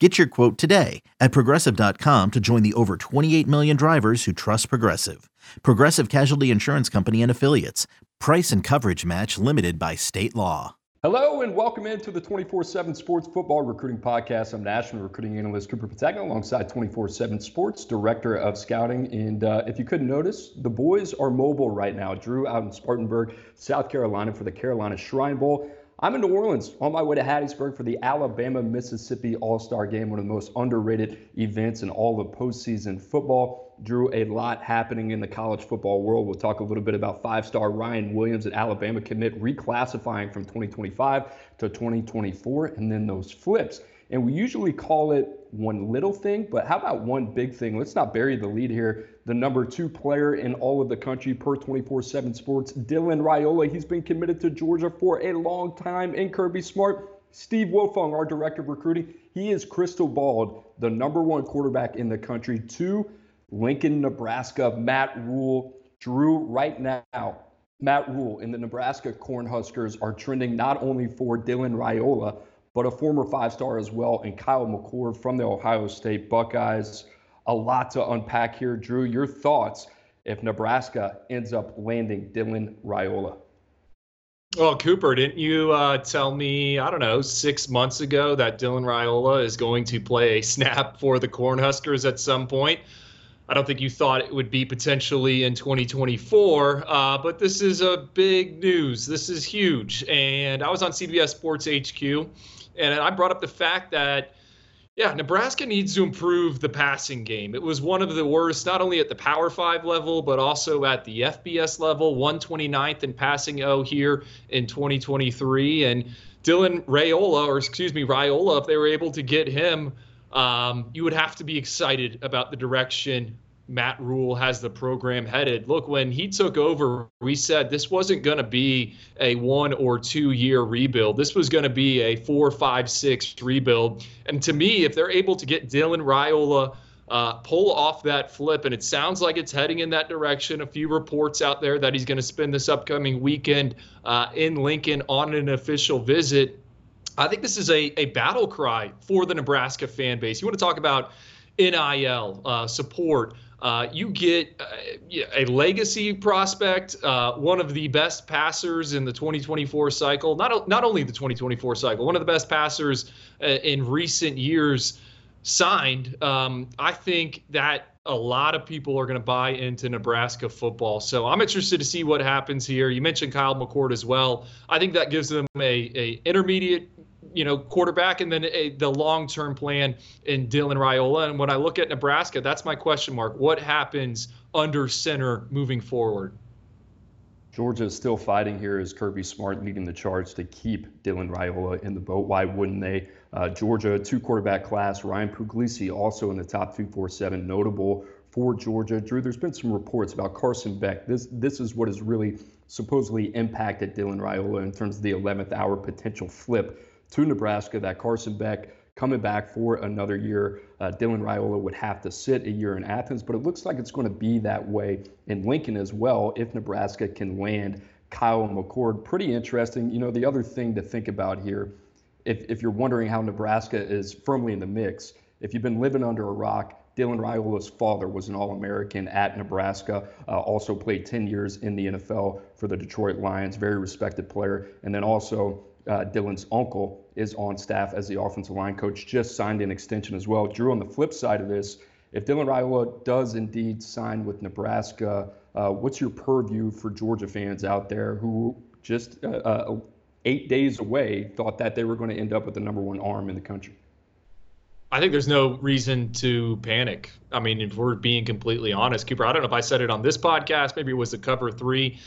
Get your quote today at progressive.com to join the over 28 million drivers who trust Progressive. Progressive Casualty Insurance Company and Affiliates. Price and coverage match limited by state law. Hello and welcome into the 24 7 Sports Football Recruiting Podcast. I'm National Recruiting Analyst Cooper Petagna alongside 24 7 Sports Director of Scouting. And uh, if you couldn't notice, the boys are mobile right now. Drew out in Spartanburg, South Carolina for the Carolina Shrine Bowl. I'm in New Orleans on my way to Hattiesburg for the Alabama Mississippi All Star Game, one of the most underrated events in all of postseason football. Drew, a lot happening in the college football world. We'll talk a little bit about five star Ryan Williams at Alabama commit reclassifying from 2025 to 2024, and then those flips. And we usually call it one little thing, but how about one big thing? Let's not bury the lead here. The number two player in all of the country per 24 7 sports, Dylan Raiola. He's been committed to Georgia for a long time. And Kirby Smart, Steve Wiltfong, our director of recruiting, he is crystal balled the number one quarterback in the country to Lincoln, Nebraska, Matt Rhule. Drew, right now, Matt Rhule and the Nebraska Cornhuskers are trending not only for Dylan Raiola, but a former five star as well, and Kyle McCord from the Ohio State Buckeyes. A lot to unpack here. Drew, your thoughts if Nebraska ends up landing Dylan Raiola? Well, Cooper, didn't you uh, tell me, I don't know, six months ago that Dylan Raiola is going to play a snap for the Cornhuskers at some point? I don't think you thought it would be potentially in 2024, uh, but this is a big news. This is huge. And I was on CBS Sports HQ, and I brought up the fact that, yeah, Nebraska needs to improve the passing game. It was one of the worst, not only at the Power Five level, but also at the FBS level, 129th in passing O here in 2023. And Dylan Raiola, or excuse me, Raiola, if they were able to get him um, you would have to be excited about the direction Matt Rhule has the program headed. Look, when he took over, we said this wasn't going to be a one or two year rebuild. This was going to be a four, five, six rebuild. And to me, if they're able to get Dylan Raiola uh, pull off that flip, and it sounds like it's heading in that direction. A few reports out there that he's going to spend this upcoming weekend uh, in Lincoln on an official visit. I think this is a, a battle cry for the Nebraska fan base. You want to talk about NIL uh, support. Uh, you get uh, a legacy prospect, uh, one of the best passers in the 2024 cycle. Not not only the 2024 cycle, one of the best passers uh, in recent years signed. Um, I think that a lot of people are going to buy into Nebraska football. So I'm interested to see what happens here. You mentioned Kyle McCord as well. I think that gives them a, a intermediate you know, quarterback, and then a, the long-term plan in Dylan Raiola. And when I look at Nebraska, that's my question mark. What happens under center moving forward? Georgia is still fighting here as Kirby Smart leading the charge to keep Dylan Raiola in the boat. Why wouldn't they? Uh, Georgia, two quarterback class. Ryan Puglisi also in the top 247, notable for Georgia. Drew, there's been some reports about Carson Beck. This this is what has really supposedly impacted Dylan Raiola in terms of the 11th hour potential flip to Nebraska that Carson Beck coming back for another year. Uh, Dylan Raiola would have to sit a year in Athens, but it looks like it's going to be that way in Lincoln as well if Nebraska can land Kyle McCord. Pretty interesting. You know, the other thing to think about here, if, if you're wondering how Nebraska is firmly in the mix, if you've been living under a rock, Dylan Raiola's father was an All American at Nebraska, uh, also played 10 years in the NFL for the Detroit Lions, very respected player. And then also, uh, Dylan's uncle is on staff as the offensive line coach, just signed an extension as well. Drew, on the flip side of this, if Dylan Raiola does indeed sign with Nebraska, uh, what's your purview for Georgia fans out there who just uh, uh, eight days away thought that they were going to end up with the number one arm in the country? I think there's no reason to panic. I mean, if we're being completely honest, Cooper, I don't know if I said it on this podcast, maybe it was the cover three.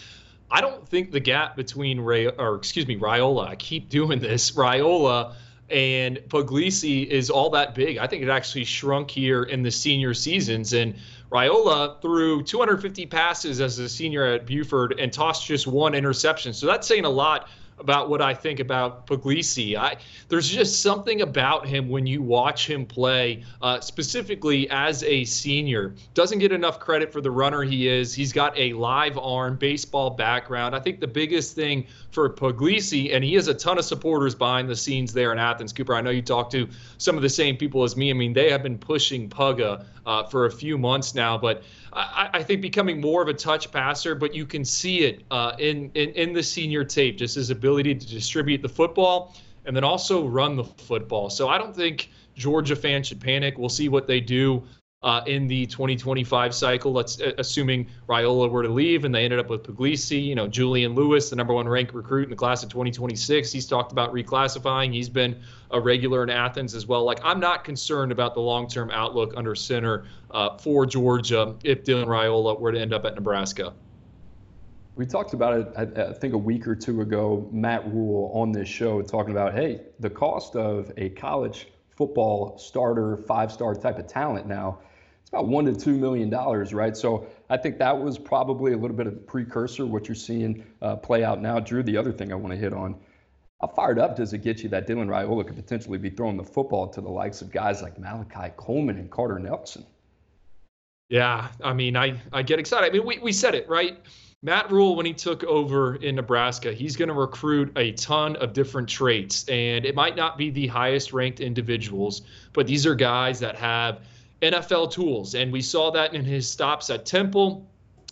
I don't think the gap between Ray or excuse me, Raiola, I keep doing this, Raiola and Puglisi is all that big. I think it actually shrunk here in the senior seasons. And Raiola threw 250 passes as a senior at Buford and tossed just one interception. So that's saying a lot about what I think about Puglisi. I there's just something about him when you watch him play, uh, specifically as a senior. Doesn't get enough credit for the runner he is. He's got a live arm, baseball background. I think the biggest thing for Puglisi, and he has a ton of supporters behind the scenes there in Athens. Cooper, I know you talked to some of the same people as me. I mean, they have been pushing Pugga uh, for a few months now, but I, I, think becoming more of a touch passer, but you can see it uh, in, in in the senior tape, just his ability to distribute the football and then also run the football. So I don't think Georgia fans should panic. We'll see what they do uh, in the 2025 cycle. Let's uh, assuming Raiola were to leave and they ended up with Puglisi, you know, Julian Lewis, the number one ranked recruit in the class of 2026. He's talked about reclassifying. He's been a regular in Athens as well. Like I'm not concerned about the long-term outlook under center uh, for Georgia if Dylan Raiola were to end up at Nebraska. We talked about it, I, think, a week or two ago. Matt Rhule on this show talking about, hey, the cost of a college football starter, five-star type of talent now about one to two million dollars, right? So I think that was probably a little bit of a precursor what you're seeing uh, play out now. Drew, the other thing I want to hit on, how fired up does it get you that Dylan Raiola could potentially be throwing the football to the likes of guys like Malachi Coleman and Carter Nelson? Yeah, I mean, I I get excited. I mean, we we said it right. Matt Rhule, when he took over in Nebraska, he's going to recruit a ton of different traits, and it might not be the highest ranked individuals, but these are guys that have NFL tools. And we saw that in his stops at Temple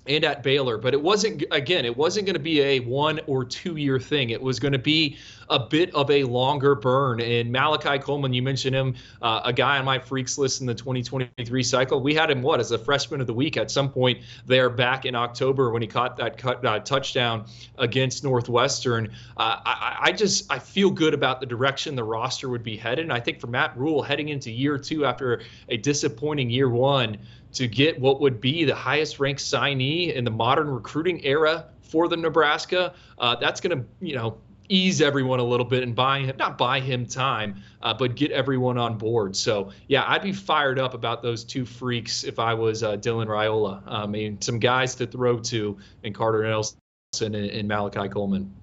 and at Baylor. But it wasn't, again, it wasn't going to be a one or two year thing. It was going to be a bit of a longer burn. And Malachi Coleman, you mentioned him, uh, a guy on my freaks list in the 2023 cycle. We had him, what, as a freshman of the week at some point there back in October when he caught that cut, uh, touchdown against Northwestern. Uh, I, I just, I feel good about the direction the roster would be headed. And I think for Matt Rhule heading into year two after a disappointing year one, to get what would be the highest ranked signee in the modern recruiting era for the Nebraska. Uh, that's going to, you know, ease everyone a little bit and buy him, not buy him time, uh, but get everyone on board. So, yeah, I'd be fired up about those two freaks if I was uh, Dylan Raiola. I mean, some guys to throw to in Carter Nelson and, and Malachi Coleman.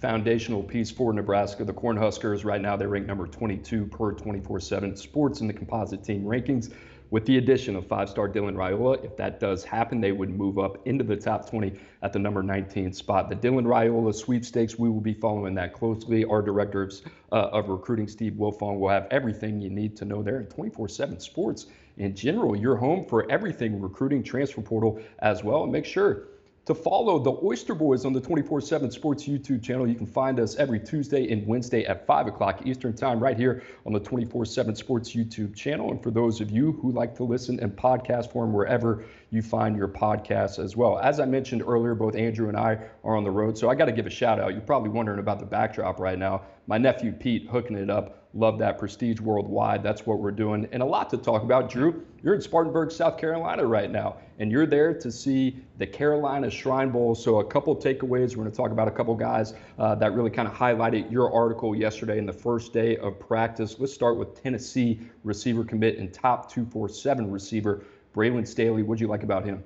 Foundational piece for Nebraska. The Cornhuskers, right now, they rank number 22 per 24 7 sports in the composite team rankings with the addition of five-star Dylan Raiola. If that does happen, they would move up into the top 20 at the number 19 spot. The Dylan Raiola sweepstakes, we will be following that closely. Our director of, uh, of recruiting, Steve Wiltfong, will have everything you need to know there in 24-7 sports. In general, you're home for everything recruiting, transfer portal as well. And make sure to follow the Oyster Boys on the 24 7 Sports YouTube channel. You can find us every Tuesday and Wednesday at 5 o'clock Eastern Time right here on the 24 7 Sports YouTube channel. And for those of you who like to listen in podcast form wherever you find your podcasts as well. As I mentioned earlier, both Andrew and I are on the road, so I got to give a shout out. You're probably wondering about the backdrop right now. My nephew Pete hooking it up Love that prestige worldwide. That's what we're doing. And a lot to talk about. Drew, you're in Spartanburg, South Carolina right now, and you're there to see the Carolina Shrine Bowl. So, a couple takeaways. We're going to talk about a couple guys uh, that really kind of highlighted your article yesterday in the first day of practice. Let's start with Tennessee receiver commit and top 247 receiver, Braylon Staley. What'd you like about him?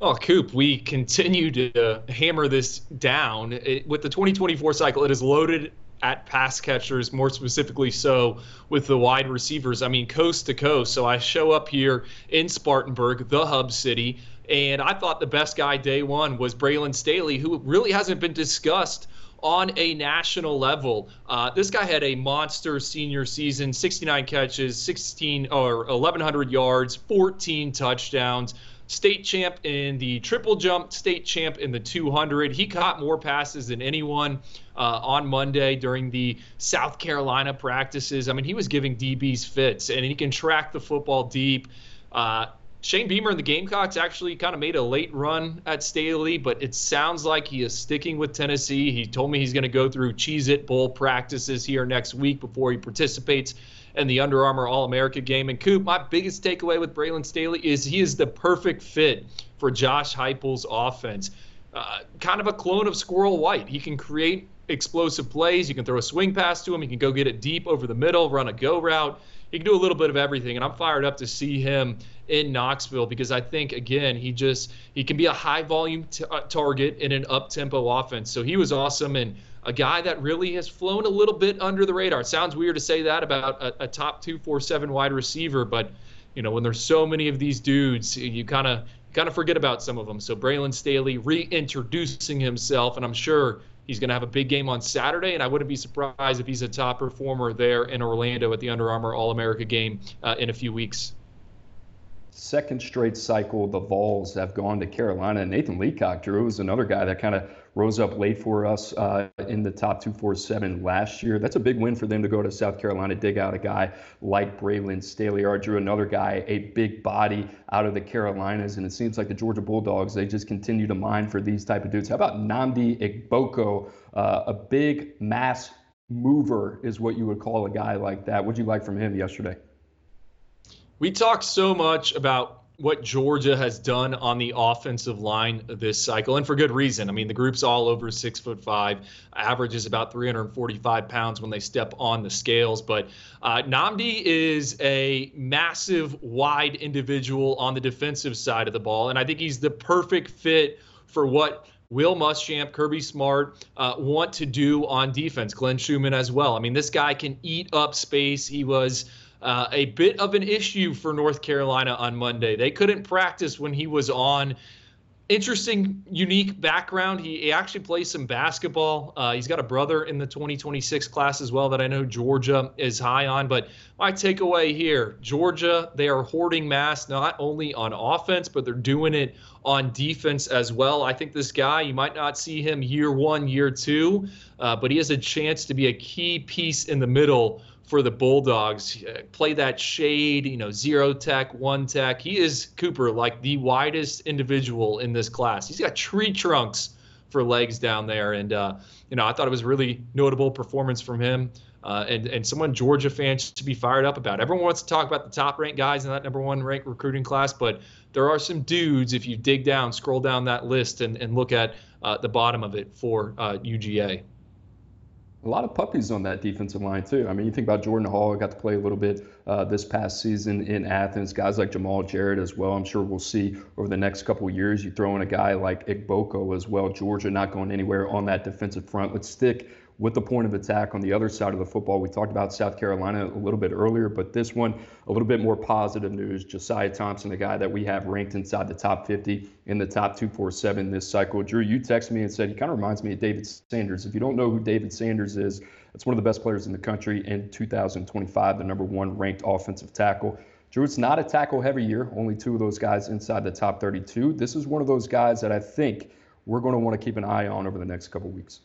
Oh, Coop, we continue to hammer this down. It, with the 2024 cycle, it is loaded at pass catchers, more specifically so with the wide receivers. I mean, coast to coast. So I show up here in Spartanburg, the hub city, and I thought the best guy day one was Braylon Staley, who really hasn't been discussed on a national level. Uh, this guy had a monster senior season 69 catches, 16 or 1,100 yards, 14 touchdowns. State champ in the triple jump, state champ in the 200. He caught more passes than anyone uh, on Monday during the South Carolina practices. I mean, he was giving DBs fits, and he can track the football deep. Uh, Shane Beamer and the Gamecocks actually kind of made a late run at Staley, but it sounds like he is sticking with Tennessee. He told me he's going to go through Cheez It Bowl practices here next week before he participates in the Under Armour All America game. And Coop, my biggest takeaway with Braylon Staley is he is the perfect fit for Josh Heupel's offense. Uh, kind of a clone of Squirrel White. He can create explosive plays. You can throw a swing pass to him. He can go get it deep over the middle, run a go route. He can do a little bit of everything, and I'm fired up to see him in Knoxville because I think again he just he can be a high volume t- uh, target in an up tempo offense. So he was awesome and a guy that really has flown a little bit under the radar. It sounds weird to say that about a, a top two four seven wide receiver, but you know when there's so many of these dudes, you kind of kind of forget about some of them. So Braylon Staley reintroducing himself, and I'm sure he's going to have a big game on Saturday. And I wouldn't be surprised if he's a top performer there in Orlando at the Under Armour All America game uh, in a few weeks second straight cycle, the Vols have gone to Carolina. Nathan Leacock, Drew, is another guy that kind of rose up late for us uh, in the top 247 last year. That's a big win for them to go to South Carolina, dig out a guy like Braylon Staley. Or Drew, another guy, a big body out of the Carolinas. And it seems like the Georgia Bulldogs, they just continue to mine for these type of dudes. How about Nnamdi Ogboko, uh, a big mass mover is what you would call a guy like that. What'd you like from him yesterday? We talked so much about what Georgia has done on the offensive line this cycle, and for good reason. I mean, the group's all over six foot five, averages about 345 pounds when they step on the scales. But uh, Nnamdi is a massive, wide individual on the defensive side of the ball, and I think he's the perfect fit for what Will Muschamp, Kirby Smart uh, want to do on defense. Glenn Schumann as well. I mean, this guy can eat up space. He was uh, a bit of an issue for North Carolina on Monday. They couldn't practice when he was on. Interesting, unique background. He, he actually plays some basketball. Uh, he's got a brother in the 2026 class as well that I know Georgia is high on. But my takeaway here Georgia, they are hoarding mass not only on offense, but they're doing it on defense as well. I think this guy, you might not see him year one, year two, uh, but he has a chance to be a key piece in the middle for the Bulldogs. Uh, play that shade, you know, zero tech, one tech. He is Cooper, like the widest individual in this class. He's got tree trunks for legs down there, and uh, you know, I thought it was really notable performance from him. Uh, and and someone Georgia fans to be fired up about. Everyone wants to talk about the top ranked guys in that number one ranked recruiting class, but there are some dudes if you dig down, scroll down that list, and, and look at uh, the bottom of it for uh, UGA a lot of puppies on that defensive line too. I mean, you think about Jordan Hall, got to play a little bit uh, this past season in Athens. Guys like Jamal Jarrett as well. I'm sure we'll see over the next couple years. You throw in a guy like Ogboko as well. Georgia not going anywhere on that defensive front. Let's stick with the point of attack on the other side of the football. We talked about South Carolina a little bit earlier, but this one, a little bit more positive news. Josiah Thompson, a guy that we have ranked inside the top 50 in the top 247 this cycle. Drew, you texted me and said he kind of reminds me of David Sanders. If you don't know who David Sanders is, it's one of the best players in the country in 2025, the number one ranked offensive tackle. Drew, it's not a tackle heavy year, only two of those guys inside the top 32. This is one of those guys that I think we're going to want to keep an eye on over the next couple weeks.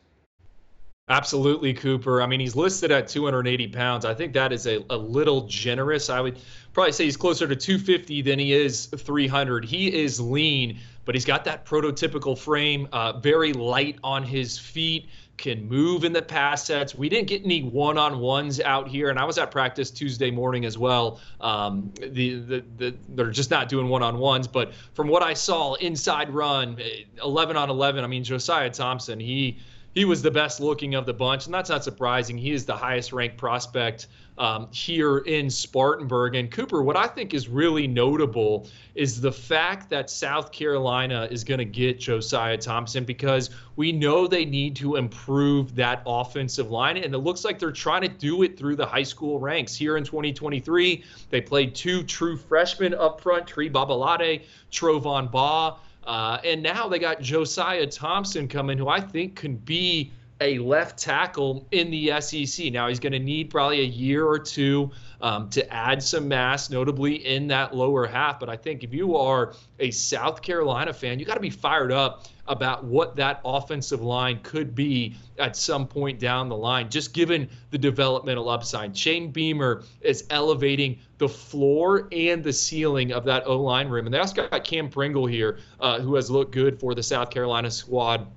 Absolutely, Cooper. I mean, he's listed at 280 pounds. I think that is a, a little generous. I would probably say he's closer to 250 than he is 300. He is lean, but he's got that prototypical frame, uh, very light on his feet, can move in the pass sets. We didn't get any one on ones out here, and I was at practice Tuesday morning as well. Um, the, the, the, they're just not doing one on ones, but from what I saw, inside run, 11 on 11. I mean, Josiah Thompson, he he was the best looking of the bunch, and that's not surprising. He is the highest ranked prospect um, here in Spartanburg. And Cooper, what I think is really notable is the fact that South Carolina is going to get Josiah Thompson because we know they need to improve that offensive line. And it looks like they're trying to do it through the high school ranks. Here in 2023, they played two true freshmen up front, Tree Babalade, Trovon Baugh. Uh, and now they got Josiah Thompson coming, who I think can be a left tackle in the SEC. Now he's going to need probably a year or two um, to add some mass, notably in that lower half. But I think if you are a South Carolina fan, you got to be fired up about what that offensive line could be at some point down the line, just given the developmental upside. Shane Beamer is elevating the floor and the ceiling of that O line room. And they also got Cam Pringle here, uh, who has looked good for the South Carolina squad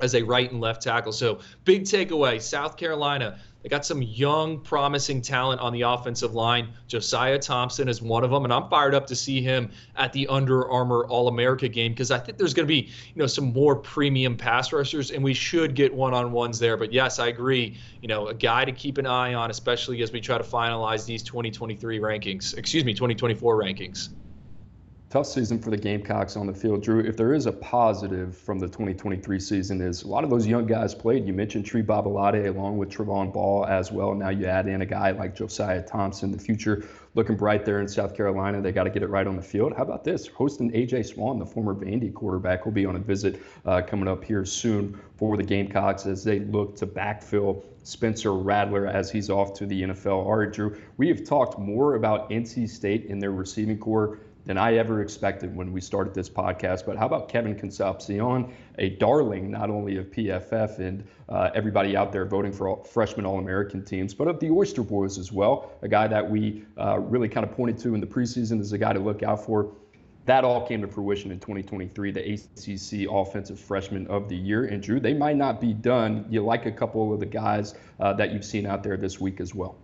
as a right and left tackle. So, big takeaway South Carolina. They got some young, promising talent on the offensive line. Josiah Thompson is one of them, and I'm fired up to see him at the Under Armour All America game because I think there's going to be, you know, some more premium pass rushers, and we should get one-on-ones there. But yes, I agree. You know, a guy to keep an eye on, especially as we try to finalize these 2023 rankings. Excuse me, 2024 rankings tough season for the Gamecocks on the field. Drew, if there is a positive from the 2023 season, is a lot of those young guys played. You mentioned Tree Babalade along with Trovon Baugh as well. Now you add in a guy like Josiah Thompson. The future looking bright there in South Carolina. They got to get it right on the field. How about this? Hosting AJ Swann, the former Vandy quarterback, will be on a visit uh, coming up here soon for the Gamecocks as they look to backfill Spencer Rattler as he's off to the NFL. All right, Drew, we have talked more about NC State and their receiving corps than I ever expected when we started this podcast. But how about Kevin Concepcion, a darling not only of PFF and uh, everybody out there voting for all, freshman All American teams, but of the Oyster Boys as well, a guy that we uh, really kind of pointed to in the preseason as a guy to look out for. That all came to fruition in 2023, the ACC Offensive Freshman of the Year. And Drew, they might not be done. You like a couple of the guys uh, that you've seen out there this week as well.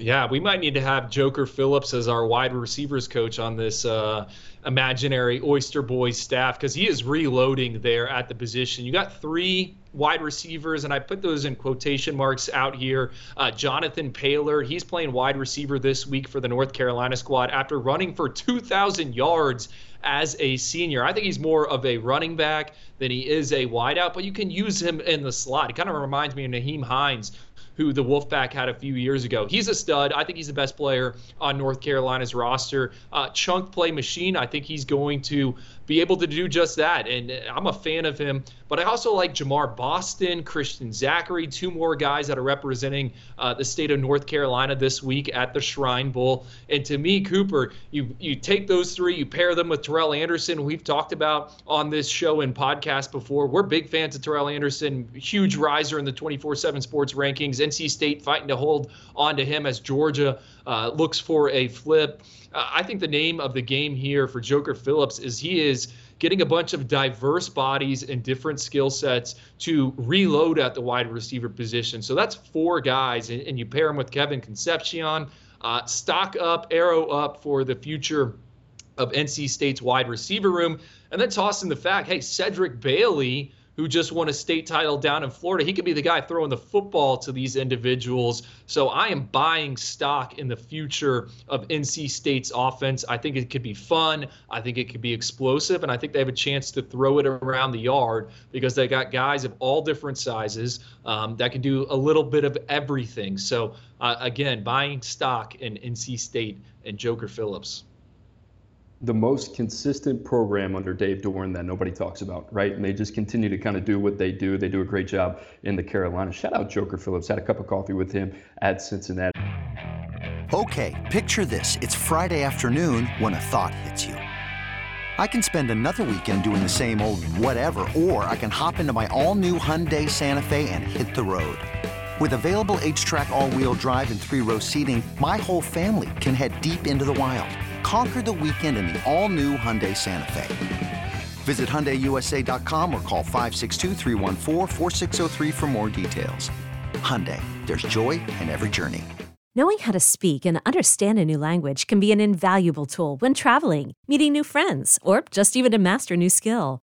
Yeah, we might need to have Joker Phillips as our wide receivers coach on this uh, imaginary Oyster Boys staff because he is reloading there at the position. You got three wide receivers, and I put those in quotation marks out here. Uh, Jonathan Paylor, he's playing wide receiver this week for the North Carolina squad after running for 2,000 yards as a senior. I think he's more of a running back than he is a wideout, but you can use him in the slot. He kind of reminds me of Nyheim Hines who the Wolfpack had a few years ago. He's a stud. I think he's the best player on North Carolina's roster. Uh, chunk play machine. I think he's going to be able to do just that. And I'm a fan of him. But I also like Jamar Boston, Christian Zachary, two more guys that are representing uh, the state of North Carolina this week at the Shrine Bowl. And to me, Cooper, you you take those three, you pair them with Terrell Anderson. We've talked about on this show and podcast before. We're big fans of Terrell Anderson, huge riser in the 24/7 Sports rankings. NC State fighting to hold on to him as Georgia uh, looks for a flip. Uh, I think the name of the game here for Joker Phillips is he is getting a bunch of diverse bodies and different skill sets to reload at the wide receiver position. So that's four guys, and, and you pair them with Kevin Concepcion. Uh, stock up, arrow up for the future of NC State's wide receiver room. And then toss in the fact hey, Cedric Bailey who just won a state title down in Florida. He could be the guy throwing the football to these individuals. So I am buying stock in the future of NC State's offense. I think it could be fun. I think it could be explosive. And I think they have a chance to throw it around the yard because they got guys of all different sizes um, that can do a little bit of everything. So, uh, again, buying stock in NC State and Joker Phillips the most consistent program under Dave Doeren that nobody talks about, right? And they just continue to kind of do what they do. They do a great job in the Carolina. Shout out Joker Phillips. Had a cup of coffee with him at Cincinnati. Okay, picture this. It's Friday afternoon when a thought hits you. I can spend another weekend doing the same old whatever, or I can hop into my all-new Hyundai Santa Fe and hit the road. With available HTRAC all-wheel drive and three-row seating, my whole family can head deep into the wild Conquer the weekend in the all-new Hyundai Santa Fe. Visit HyundaiUSA.com or call 562 for more details. Hyundai, there's joy in every journey. Knowing how to speak and understand a new language can be an invaluable tool when traveling, meeting new friends, or just even to master a new skill.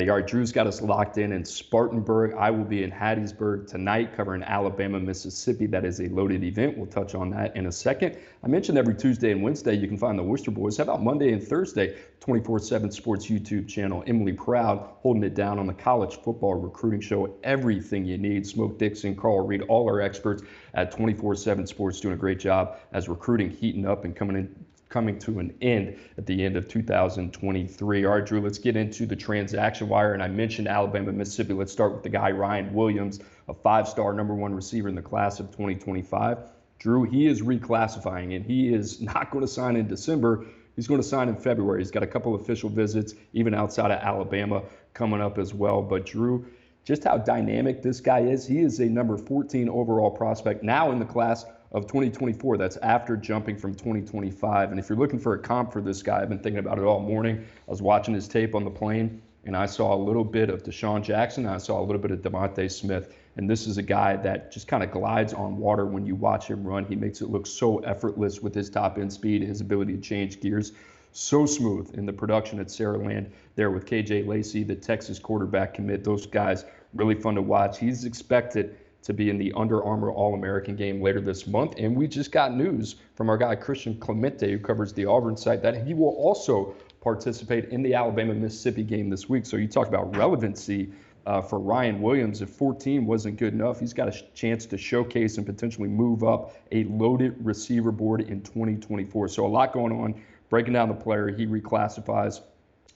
All right, Drew's got us locked in in Spartanburg. I will be in Hattiesburg tonight covering Alabama, Mississippi. That is a loaded event. We'll touch on that in a second. I mentioned every Tuesday and Wednesday you can find the Oyster Boys. How about Monday and Thursday? 24 7 Sports YouTube channel. Emily Proud holding it down on the college football recruiting show. Everything you need. Smoke Dixon, Carl Reed, all our experts at 24 7 Sports doing a great job as recruiting heating up and coming in coming to an end at the end of 2023. All right, Drew, let's get into the transaction wire. And I mentioned Alabama, Mississippi. Let's start with the guy, Ryan Williams, a five star number one receiver in the class of 2025. Drew, he is reclassifying and he is not going to sign in December. He's going to sign in February. He's got a couple official visits, even outside of Alabama, coming up as well. But Drew, just how dynamic this guy is. He is a number 14 overall prospect now in the class of 2024. That's after jumping from 2025. And if you're looking for a comp for this guy, I've been thinking about it all morning. I was watching his tape on the plane, and I saw a little bit of DeSean Jackson. I saw a little bit of DeVonta Smith. And this is a guy that just kind of glides on water when you watch him run. He makes it look so effortless with his top end speed, his ability to change gears. So smooth in the production at Saraland there with KJ Lacey, the Texas quarterback commit. Those guys really fun to watch. He's expected to be in the Under Armour All American game later this month. And we just got news from our guy, Christian Clemente, who covers the Auburn site, that he will also participate in the Alabama Mississippi game this week. So you talk about relevancy. Uh, for Ryan Williams, if 14 wasn't good enough, he's got a chance to showcase and potentially move up a loaded receiver board in 2024. So a lot going on. Breaking down the player, he reclassifies.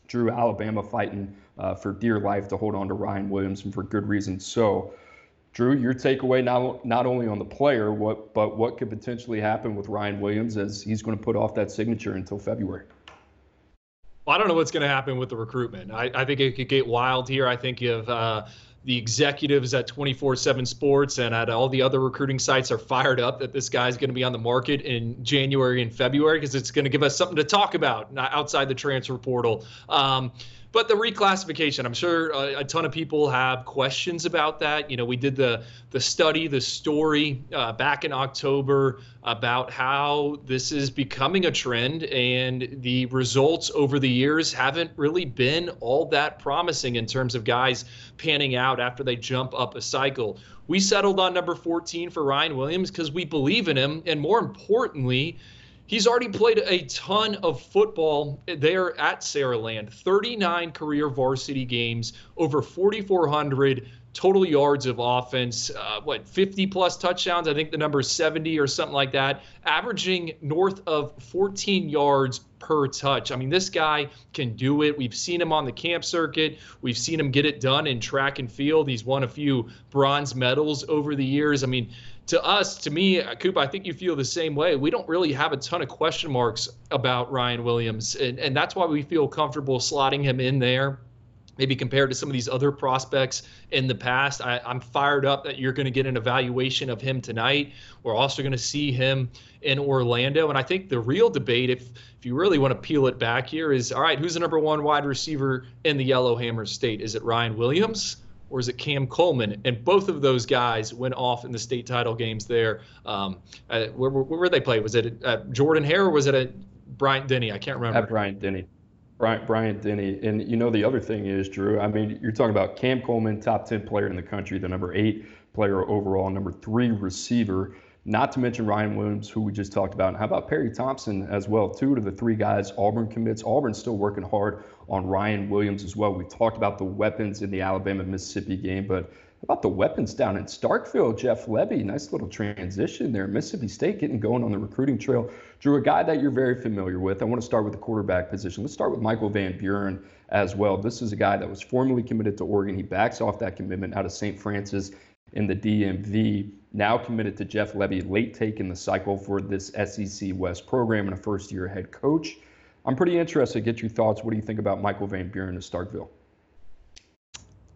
Drew Alabama fighting uh, for dear life to hold on to Ryan Williams, and for good reason. So Drew, your takeaway not not only on the player, what but what could potentially happen with Ryan Williams as he's going to put off that signature until February. Well, I don't know what's going to happen with the recruitment. I, I think it could get wild here. I think if uh, the executives at 24/7 Sports and at all the other recruiting sites are fired up that this guy's going to be on the market in January and February because it's going to give us something to talk about outside the transfer portal. Um, but the reclassification, I'm sure a, a, ton of people have questions about that. You know, we did the the study, the story uh, back in October about how this is becoming a trend, and the results over the years haven't really been all that promising in terms of guys panning out after they jump up a cycle. We settled on number 14 for Ryan Williams because we believe in him, and more importantly He's already played a ton of football there at Saraland 39 career varsity games, over 4,400 total yards of offense, uh, what, 50 plus touchdowns? I think the number is 70 or something like that, averaging north of 14 yards per touch. I mean, this guy can do it. We've seen him on the camp circuit. We've seen him get it done in track and field. He's won a few bronze medals over the years. I mean, to us, to me, Coop, I think you feel the same way. We don't really have a ton of question marks about Ryan Williams, and, and that's why we feel comfortable slotting him in there. Maybe compared to some of these other prospects in the past, I, I'm fired up that you're going to get an evaluation of him tonight. We're also going to see him in Orlando, and I think the real debate, if if you really want to peel it back here, is all right. Who's the number one wide receiver in the Yellowhammer State? Is it Ryan Williams? Or is it Cam Coleman? And both of those guys went off in the state title games there. Um, where, where, where they play? Was it at Jordan Hare or was it at Bryant Denny? I can't remember. At Bryant Denny. Bryant, Bryant Denny. And you know, the other thing is, Drew, I mean, you're talking about Cam Coleman, top 10 player in the country, the number eight player overall, number three receiver. Not to mention Ryan Williams, who we just talked about. And how about Perry Thompson as well? Two of the three guys Auburn commits. Auburn's still working hard on Ryan Williams as well. We talked about the weapons in the Alabama Mississippi game, but about the weapons down in Starkville? Jeff Lebby, nice little transition there. Mississippi State getting going on the recruiting trail. Drew, a guy that you're very familiar with. I want to start with the quarterback position. Let's start with Michael Van Buren as well. This is a guy that was formerly committed to Oregon. He backs off that commitment out of St. Francis in the DMV. Now committed to Jeff Lebby, late take in the cycle for this SEC West program and a first year head coach. I'm pretty interested to get your thoughts. What do you think about Michael Van Buren of Starkville?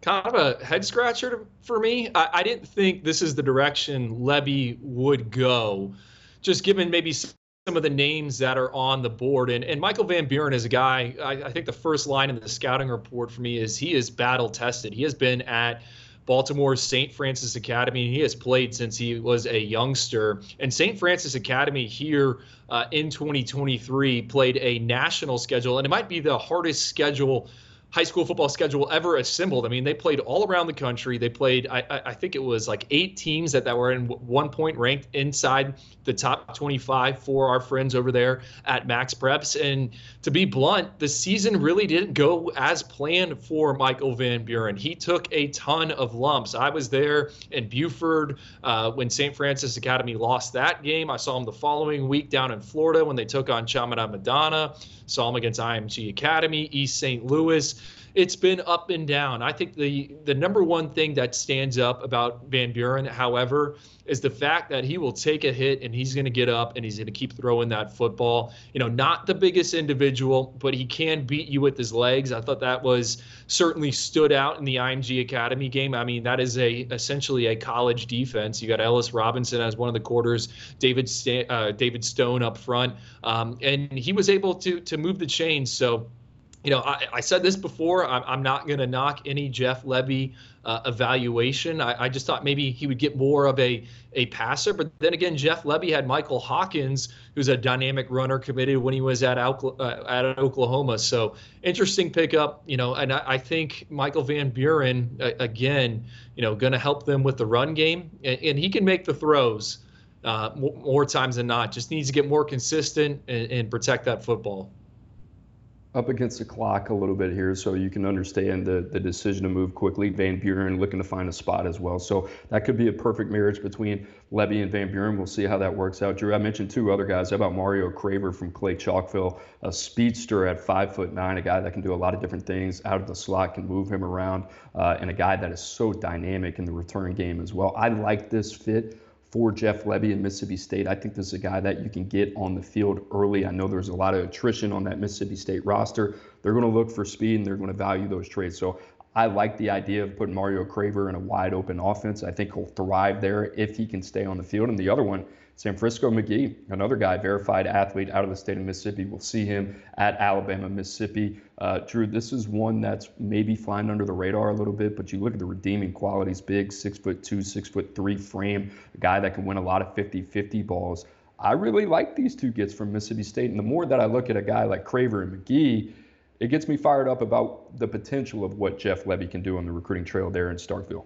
kind of a head scratcher for me. I, I, didn't think this is the direction Lebby would go, just given maybe some of the names that are on the board. And, and Michael Van Buren is a guy, I, I think the first line in the scouting report for me is he is battle tested. He has been at Baltimore's St. Francis Academy. He has played since he was a youngster. And St. Francis Academy here uh, in 2023 played a national schedule, and it might be the hardest schedule high school football schedule ever assembled. I mean, they played all around the country. They played, I, I think it was like eight teams that, that were in one point ranked inside the top 25 for our friends over there at Max Preps. And to be blunt, the season really didn't go as planned for Michael Van Buren. He took a ton of lumps. I was there in Buford uh, when St. Francis Academy lost that game. I saw him the following week down in Florida when they took on Chaminade Madonna. Saw him against IMG Academy, East St. Louis it's been up and down. I think the the number one thing that stands up about Van Buren, however, is the fact that he will take a hit and he's going to get up and he's going to keep throwing that football. You know, not the biggest individual, but he can beat you with his legs. I thought that was certainly stood out in the IMG Academy game. I mean, that is a essentially a college defense. You got Ellis Robinson as one of the quarters, David uh, David Stone up front, um, and he was able to to move the chains. So you know, I, I, said this before. I'm, I'm not going to knock any Jeff Lebby uh, evaluation. I, I, just thought maybe he would get more of a a passer. But then again, Jeff Lebby had Michael Hawkins, who's a dynamic runner, committed when he was at uh, at Oklahoma. So interesting pickup, you know. And I, I think Michael Van Buren uh, again, you know, going to help them with the run game, and, and he can make the throws uh, more times than not. Just needs to get more consistent and, and protect that football up against the clock a little bit here, so you can understand the, the decision to move quickly. Van Buren looking to find a spot as well. So that could be a perfect marriage between Lebby and Van Buren. We'll see how that works out. Drew, I mentioned two other guys. How about Mario Craver from Clay Chalkville, a speedster at five foot nine, a guy that can do a lot of different things out of the slot, can move him around, uh, and a guy that is so dynamic in the return game as well. I like this fit for Jeff Lebby in Mississippi State. I think this is a guy that you can get on the field early. I know there's a lot of attrition on that Mississippi State roster. They're going to look for speed and they're going to value those trades. So I like the idea of putting Mario Craver in a wide open offense. I think he'll thrive there if he can stay on the field. And the other one, Sanfrisco Magee, another guy, verified athlete out of the state of Mississippi. We'll see him at Alabama, Mississippi. Uh, Drew, this is one that's maybe flying under the radar a little bit, but you look at the redeeming qualities big, six foot two, six foot three frame, a guy that can win a lot of 50 50 balls. I really like these two gets from Mississippi State. And the more that I look at a guy like Craver and Magee, it gets me fired up about the potential of what Jeff Lebby can do on the recruiting trail there in Starkville.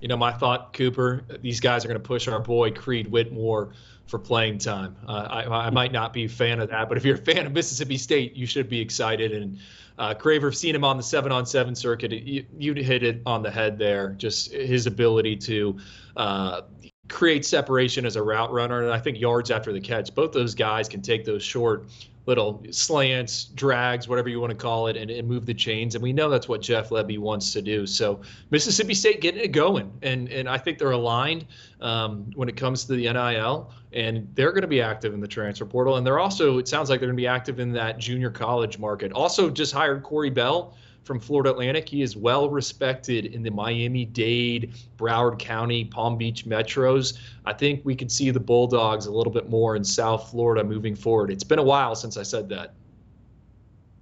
You know, my thought, Cooper, these guys are going to push our boy Creed Whitmore for playing time. Uh, I, I, might not be a fan of that, but if you're a fan of Mississippi State, you should be excited. And uh, Craver, seen him on the seven on seven circuit, you, you hit it on the head there. Just his ability to uh, create separation as a route runner, and I think yards after the catch. Both those guys can take those short little slants, drags, whatever you want to call it, and, and, move the chains. And we know that's what Jeff Lebby wants to do. So Mississippi State getting it going, and and I think they're aligned um, when it comes to the NIL, and they're going to be active in the transfer portal, and they're also it sounds like they're going to be active in that junior college market. Also, just hired Corey Bell from Florida Atlantic. He is well respected in the Miami Dade, Broward County, Palm Beach metros. I think we could see the Bulldogs a little bit more in South Florida moving forward. It's been a while since I said that.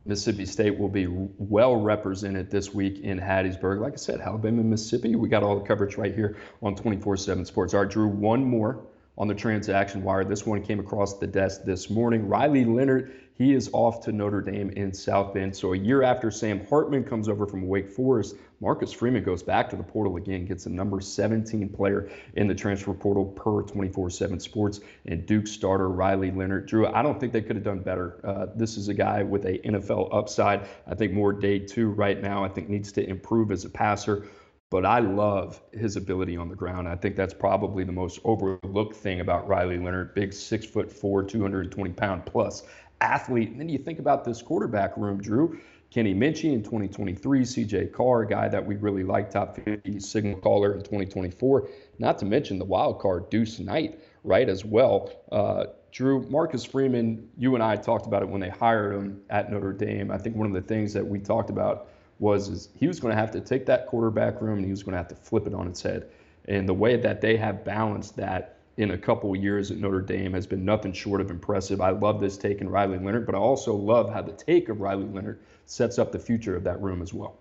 Mississippi State will be well represented this week in Hattiesburg. Like I said, Alabama, Mississippi. We got all the coverage right here on 24 7 Sports. All right, Drew, one more on the transaction wire. This one came across the desk this morning. Riley Leonard he is off to Notre Dame in South Bend. So a year after Sam Hartman comes over from Wake Forest, Marcus Freeman goes back to the portal again, gets a number 17 player in the transfer portal per 24/7 Sports, and Duke starter Riley Leonard. Drew, I don't think they could have done better. Uh, this is a guy with a NFL upside. I think more day two right now. I think needs to improve as a passer. But I love his ability on the ground. I think that's probably the most overlooked thing about Riley Leonard. Big six foot four, 220 pound plus athlete. And then you think about this quarterback room, Drew. Kenny Minchey in 2023, CJ Carr, a guy that we really like, top 50 signal caller in 2024. Not to mention the wild card, Deuce Knight, right, as well. Uh, Drew, Marcus Freeman, you and I talked about it when they hired him at Notre Dame. I think one of the things that we talked about was he was going to have to take that quarterback room and he was going to have to flip it on its head. And the way that they have balanced that in a couple of years at Notre Dame has been nothing short of impressive. I love this take in Riley Leonard, but I also love how the take of Riley Leonard sets up the future of that room as well.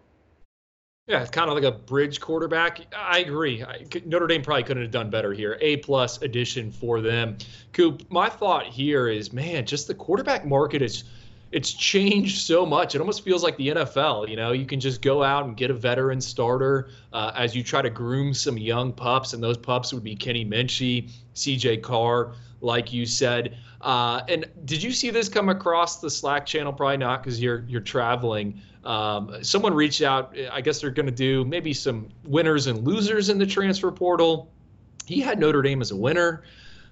Yeah, it's kind of like a bridge quarterback. I agree. I, Notre Dame probably couldn't have done better here. A plus addition for them. Coop, my thought here is, man, just the quarterback market is it's changed so much. It almost feels like the NFL. You know, you can just go out and get a veteran starter uh, as you try to groom some young pups, and those pups would be Kenny Minchey, C.J. Carr, like you said. Uh, and did you see this come across the Slack channel? Probably not, because you're you're traveling. Um, someone reached out. I guess they're going to do maybe some winners and losers in the transfer portal. He had Notre Dame as a winner.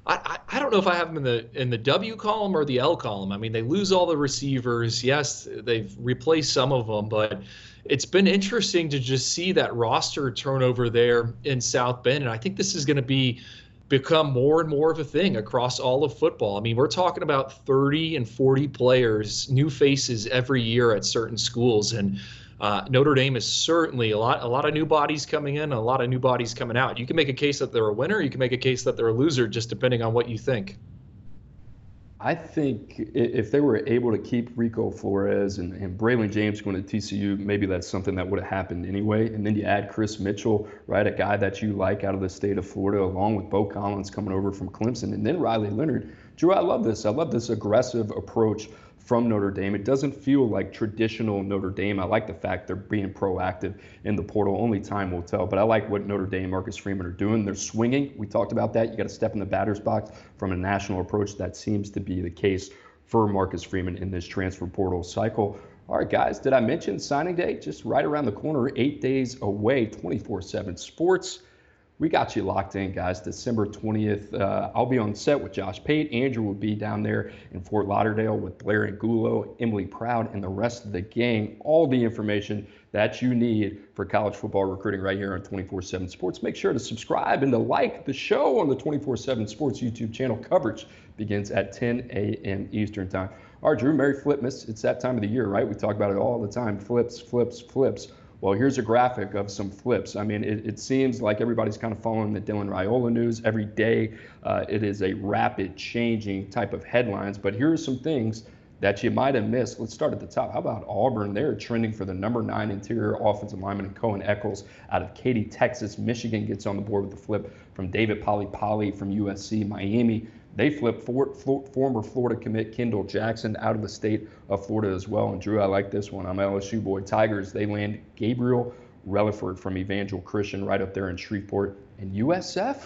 I, I don't know if I have them in the in the W column or the L column. I mean, they lose all the receivers. Yes, they've replaced some of them, but it's been interesting to just see that roster turnover there in South Bend, and I think this is going to be become more and more of a thing across all of football. I mean, we're talking about 30 and 40 players, new faces every year at certain schools, and uh, Notre Dame is certainly a lot, a lot of new bodies coming in, a lot of new bodies coming out. You can make a case that they're a winner. You can make a case that they're a loser, just depending on what you think. I think if they were able to keep Rico Flores and, and Braylon James going to TCU, maybe that's something that would have happened anyway. And then you add Kris Mitchell, right, a guy that you like out of the state of Florida, along with Beaux Collins coming over from Clemson, and then Riley Leonard. Drew, I love this. I love this aggressive approach from Notre Dame. It doesn't feel like traditional Notre Dame. I like the fact they're being proactive in the portal. Only time will tell. But I like what Notre Dame, Marcus Freeman are doing. They're swinging. We talked about that. You got to step in the batter's box from a national approach. That seems to be the case for Marcus Freeman in this transfer portal cycle. All right, guys, did I mention signing day? Just right around the corner, eight days away, 24 7 sports we got you locked in, guys. December 20th, uh, I'll be on set with Josh Pate. Andrew will be down there in Fort Lauderdale with Blair Angulo, Emily Proud, and the rest of the gang. All the information that you need for college football recruiting right here on 24 7 Sports. Make sure to subscribe and to like the show on the 24 7 Sports YouTube channel. Coverage begins at 10 a.m. Eastern Time. All right, Drew, Merry Flipmas. It's that time of the year, right? We talk about it all the time flips, flips, flips. Well, here's a graphic of some flips. I mean, it, it seems like everybody's kind of following the Dylan Raiola news every day. Uh, it is a rapid changing type of headlines, but here are some things that you might have missed. Let's start at the top. How about Auburn? They're trending for the number nine interior offensive lineman, And Cohen Eccles, out of Katy, Texas. Michigan gets on the board with the flip from David Polley-Polley from USC. Miami they flipped for, for, former Florida commit Kendall Jackson out of the state of Florida as well. And Drew, I like this one. I'm LSU boy. Tigers, they land Gabriel Relaford from Evangel Christian right up there in Shreveport. And USF,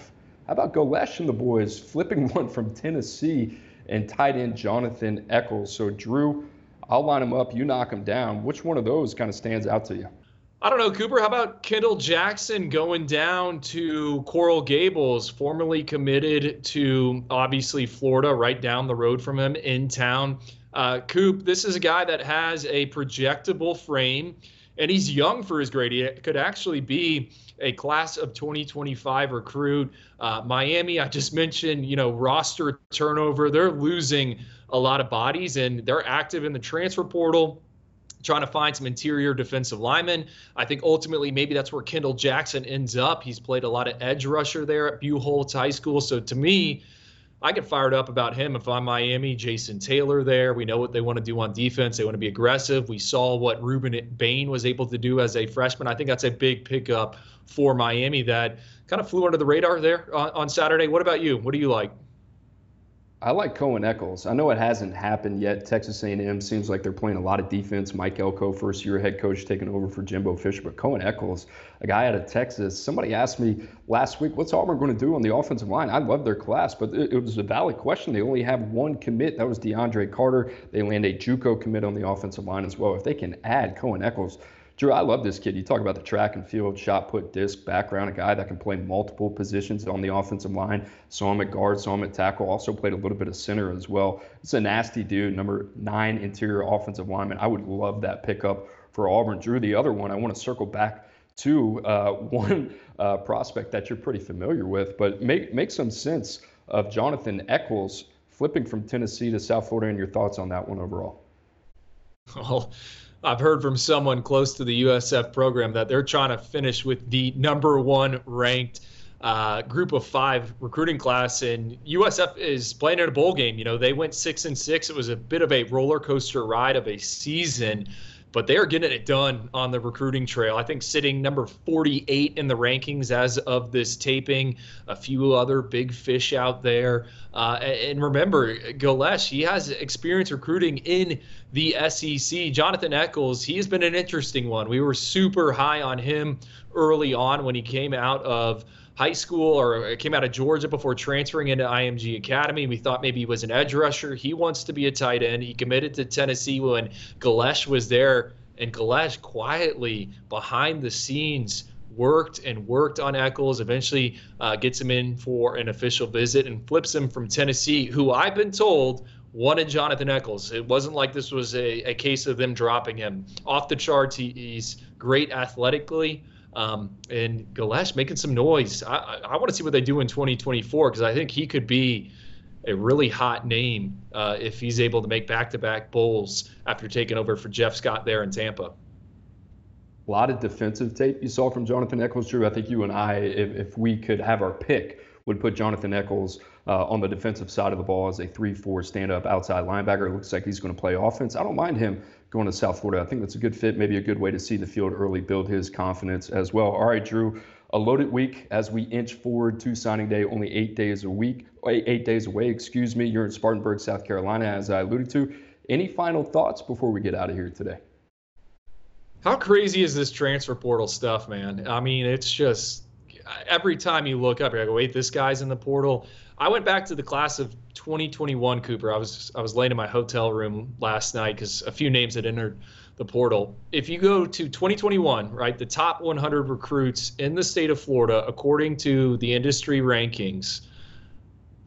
how about Golesh and the boys flipping one from Tennessee and tight end Jonathan Eccles? So, Drew, I'll line them up. You knock them down. Which one of those kind of stands out to you? I don't know, Cooper. How about Kendall Jackson going down to Coral Gables, formerly committed to obviously Florida, right down the road from him in town? Uh, Coop, this is a guy that has a projectable frame, and he's young for his grade. He could actually be a class of 2025 recruit. Uh, Miami, I just mentioned, you know, roster turnover. They're losing a lot of bodies, and they're active in the transfer portal trying to find some interior defensive linemen. I think ultimately maybe that's where Kendall Jackson ends up. He's played a lot of edge rusher there at Buchholz High School. So to me, I get fired up about him if I'm Miami. Jason Taylor there. We know what they want to do on defense. They want to be aggressive. We saw what Rueben Bain was able to do as a freshman. I think that's a big pickup for Miami that kind of flew under the radar there on, on Saturday. What about you? What do you like? I like Cohen Eccles. I know it hasn't happened yet. Texas A&M seems like they're playing a lot of defense. Mike Elko, first year head coach, taking over for Jimbo Fisher. But Cohen Eccles, a guy out of Texas. Somebody asked me last week, what's Auburn going to do on the offensive line? I love their class, but it, it was a valid question. They only have one commit. That was DeAndre Carter. They land a JUCO commit on the offensive line as well. If they can add Cohen Eccles, Drew, I love this kid. You talk about the track and field, shot put, disc background, a guy that can play multiple positions on the offensive line. Saw him at guard, saw him at tackle, also played a little bit of center as well. It's a nasty dude, number nine interior offensive lineman. I would love that pickup for Auburn. Drew, the other one, I want to circle back to uh, one uh, prospect that you're pretty familiar with, but make, make some sense of Jonathan Eccles flipping from Tennessee to South Florida and your thoughts on that one overall. Well, I've heard from someone close to the USF program that they're trying to finish with the number one ranked uh, group of five recruiting class, and USF is playing in a bowl game. You know, they went six and six. It was a bit of a roller coaster ride of a season but they are getting it done on the recruiting trail. I think sitting number 48 in the rankings as of this taping, a few other big fish out there. Uh, and remember, Golesh, he has experience recruiting in the SEC. Jonathan Eccles, he has been an interesting one. We were super high on him early on when he came out of high school or came out of Georgia before transferring into IMG Academy. We thought maybe he was an edge rusher. He wants to be a tight end. He committed to Tennessee when Golesh was there, and Golesh quietly behind the scenes worked and worked on Eccles. Eventually, uh, gets him in for an official visit and flips him from Tennessee, who I've been told wanted Jonathan Eccles. It wasn't like this was a, a case of them dropping him off the charts. He, he's great athletically. Um, and Golesh making some noise. I, I, I want to see what they do in 2024 because I think he could be a really hot name uh, if he's able to make back-to-back bowls after taking over for Jeff Scott there in Tampa. A lot of defensive tape you saw from Jonathan Eccles. Drew, I think you and I, if, if we could have our pick, would put Jonathan Eccles uh, on the defensive side of the ball as a 3-4 stand-up outside linebacker. It looks like he's going to play offense. I don't mind him going to South Florida. I think that's a good fit, maybe a good way to see the field early, build his confidence as well. All right, Drew, a loaded week as we inch forward to signing day, only eight days a week, eh, eight days away, excuse me. You're in Spartanburg, South Carolina, as I alluded to. Any final thoughts before we get out of here today? How crazy is this transfer portal stuff, man? I mean, it's just every time you look up, you're like, wait, this guy's in the portal. I went back to the class of 2021, Cooper. I was I was laying in my hotel room last night because a few names had entered the portal. If you go to 2021, right, the top 100 recruits in the state of Florida, according to the industry rankings,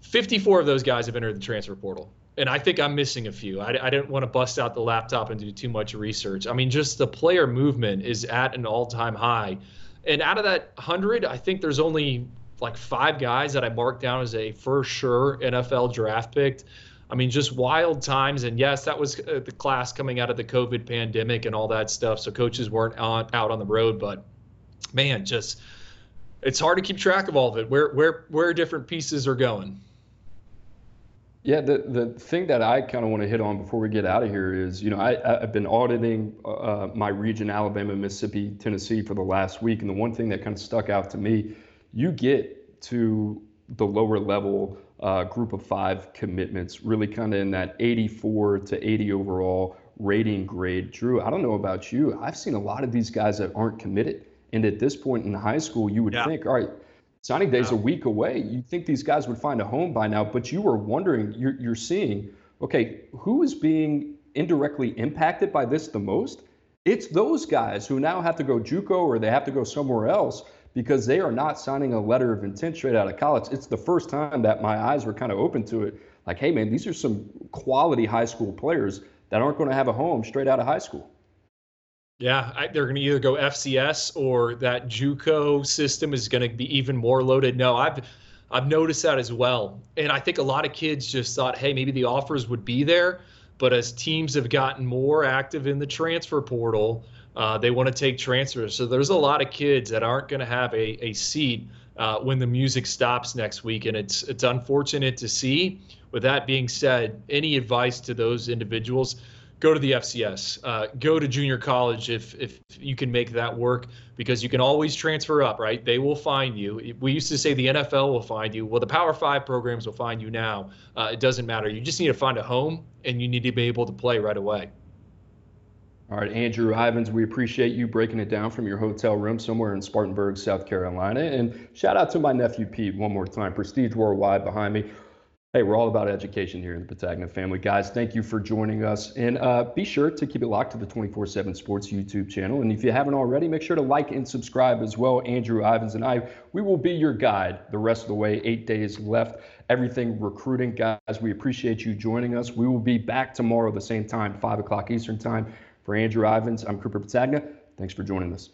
54 of those guys have entered the transfer portal. And I think I'm missing a few. I, I didn't want to bust out the laptop and do too much research. I mean, just the player movement is at an all time high. And out of that 100, I think there's only like five guys that I marked down as a for sure NFL draft pick. I mean, just wild times. And yes, that was uh, the class coming out of the COVID pandemic and all that stuff. So coaches weren't on, out on the road. But man, just it's hard to keep track of all of it. Where where where different pieces are going. Yeah, the, the thing that I kind of want to hit on before we get out of here is, you know, I, I've been auditing uh, my region, Alabama, Mississippi, Tennessee, for the last week. And the one thing that kind of stuck out to me, you get to the lower level uh, group of five commitments, really kind of in that 84 to 80 overall rating grade. Drew, I don't know about you. I've seen a lot of these guys that aren't committed. And at this point in high school, you would yeah. think, all right, Signing day's a week away. You'd think these guys would find a home by now, but you were wondering, you're, you're seeing, okay, who is being indirectly impacted by this the most? It's those guys who now have to go JUCO or they have to go somewhere else because they are not signing a letter of intent straight out of college. It's the first time that my eyes were kind of open to it. Like, hey, man, these are some quality high school players that aren't going to have a home straight out of high school. Yeah, I, they're going to either go FCS or that JUCO system is going to be even more loaded. No, I've I've noticed that as well, and I think a lot of kids just thought, hey, maybe the offers would be there, but as teams have gotten more active in the transfer portal, uh, they want to take transfers. So there's a lot of kids that aren't going to have a, a seat uh, when the music stops next week, and it's it's unfortunate to see. With that being said, any advice to those individuals? go to the FCS, uh, go to junior college if if you can make that work because you can always transfer up, right? They will find you. We used to say the NFL will find you. Well, the Power Five programs will find you now. Uh, it doesn't matter. You just need to find a home and you need to be able to play right away. All right, Andrew Ivins, we appreciate you breaking it down from your hotel room somewhere in Spartanburg, South Carolina. And shout out to my nephew Pete one more time, Prestige Worldwide behind me. Hey, we're all about education here in the Petagna family. Guys, thank you for joining us. And uh, be sure to keep it locked to the 24 7 Sports YouTube channel. And if you haven't already, make sure to like and subscribe as well. Andrew Ivins and I, we will be your guide the rest of the way. Eight days left. Everything recruiting. Guys, we appreciate you joining us. We will be back tomorrow, the same time, 5 o'clock Eastern Time. For Andrew Ivins, I'm Cooper Petagna. Thanks for joining us.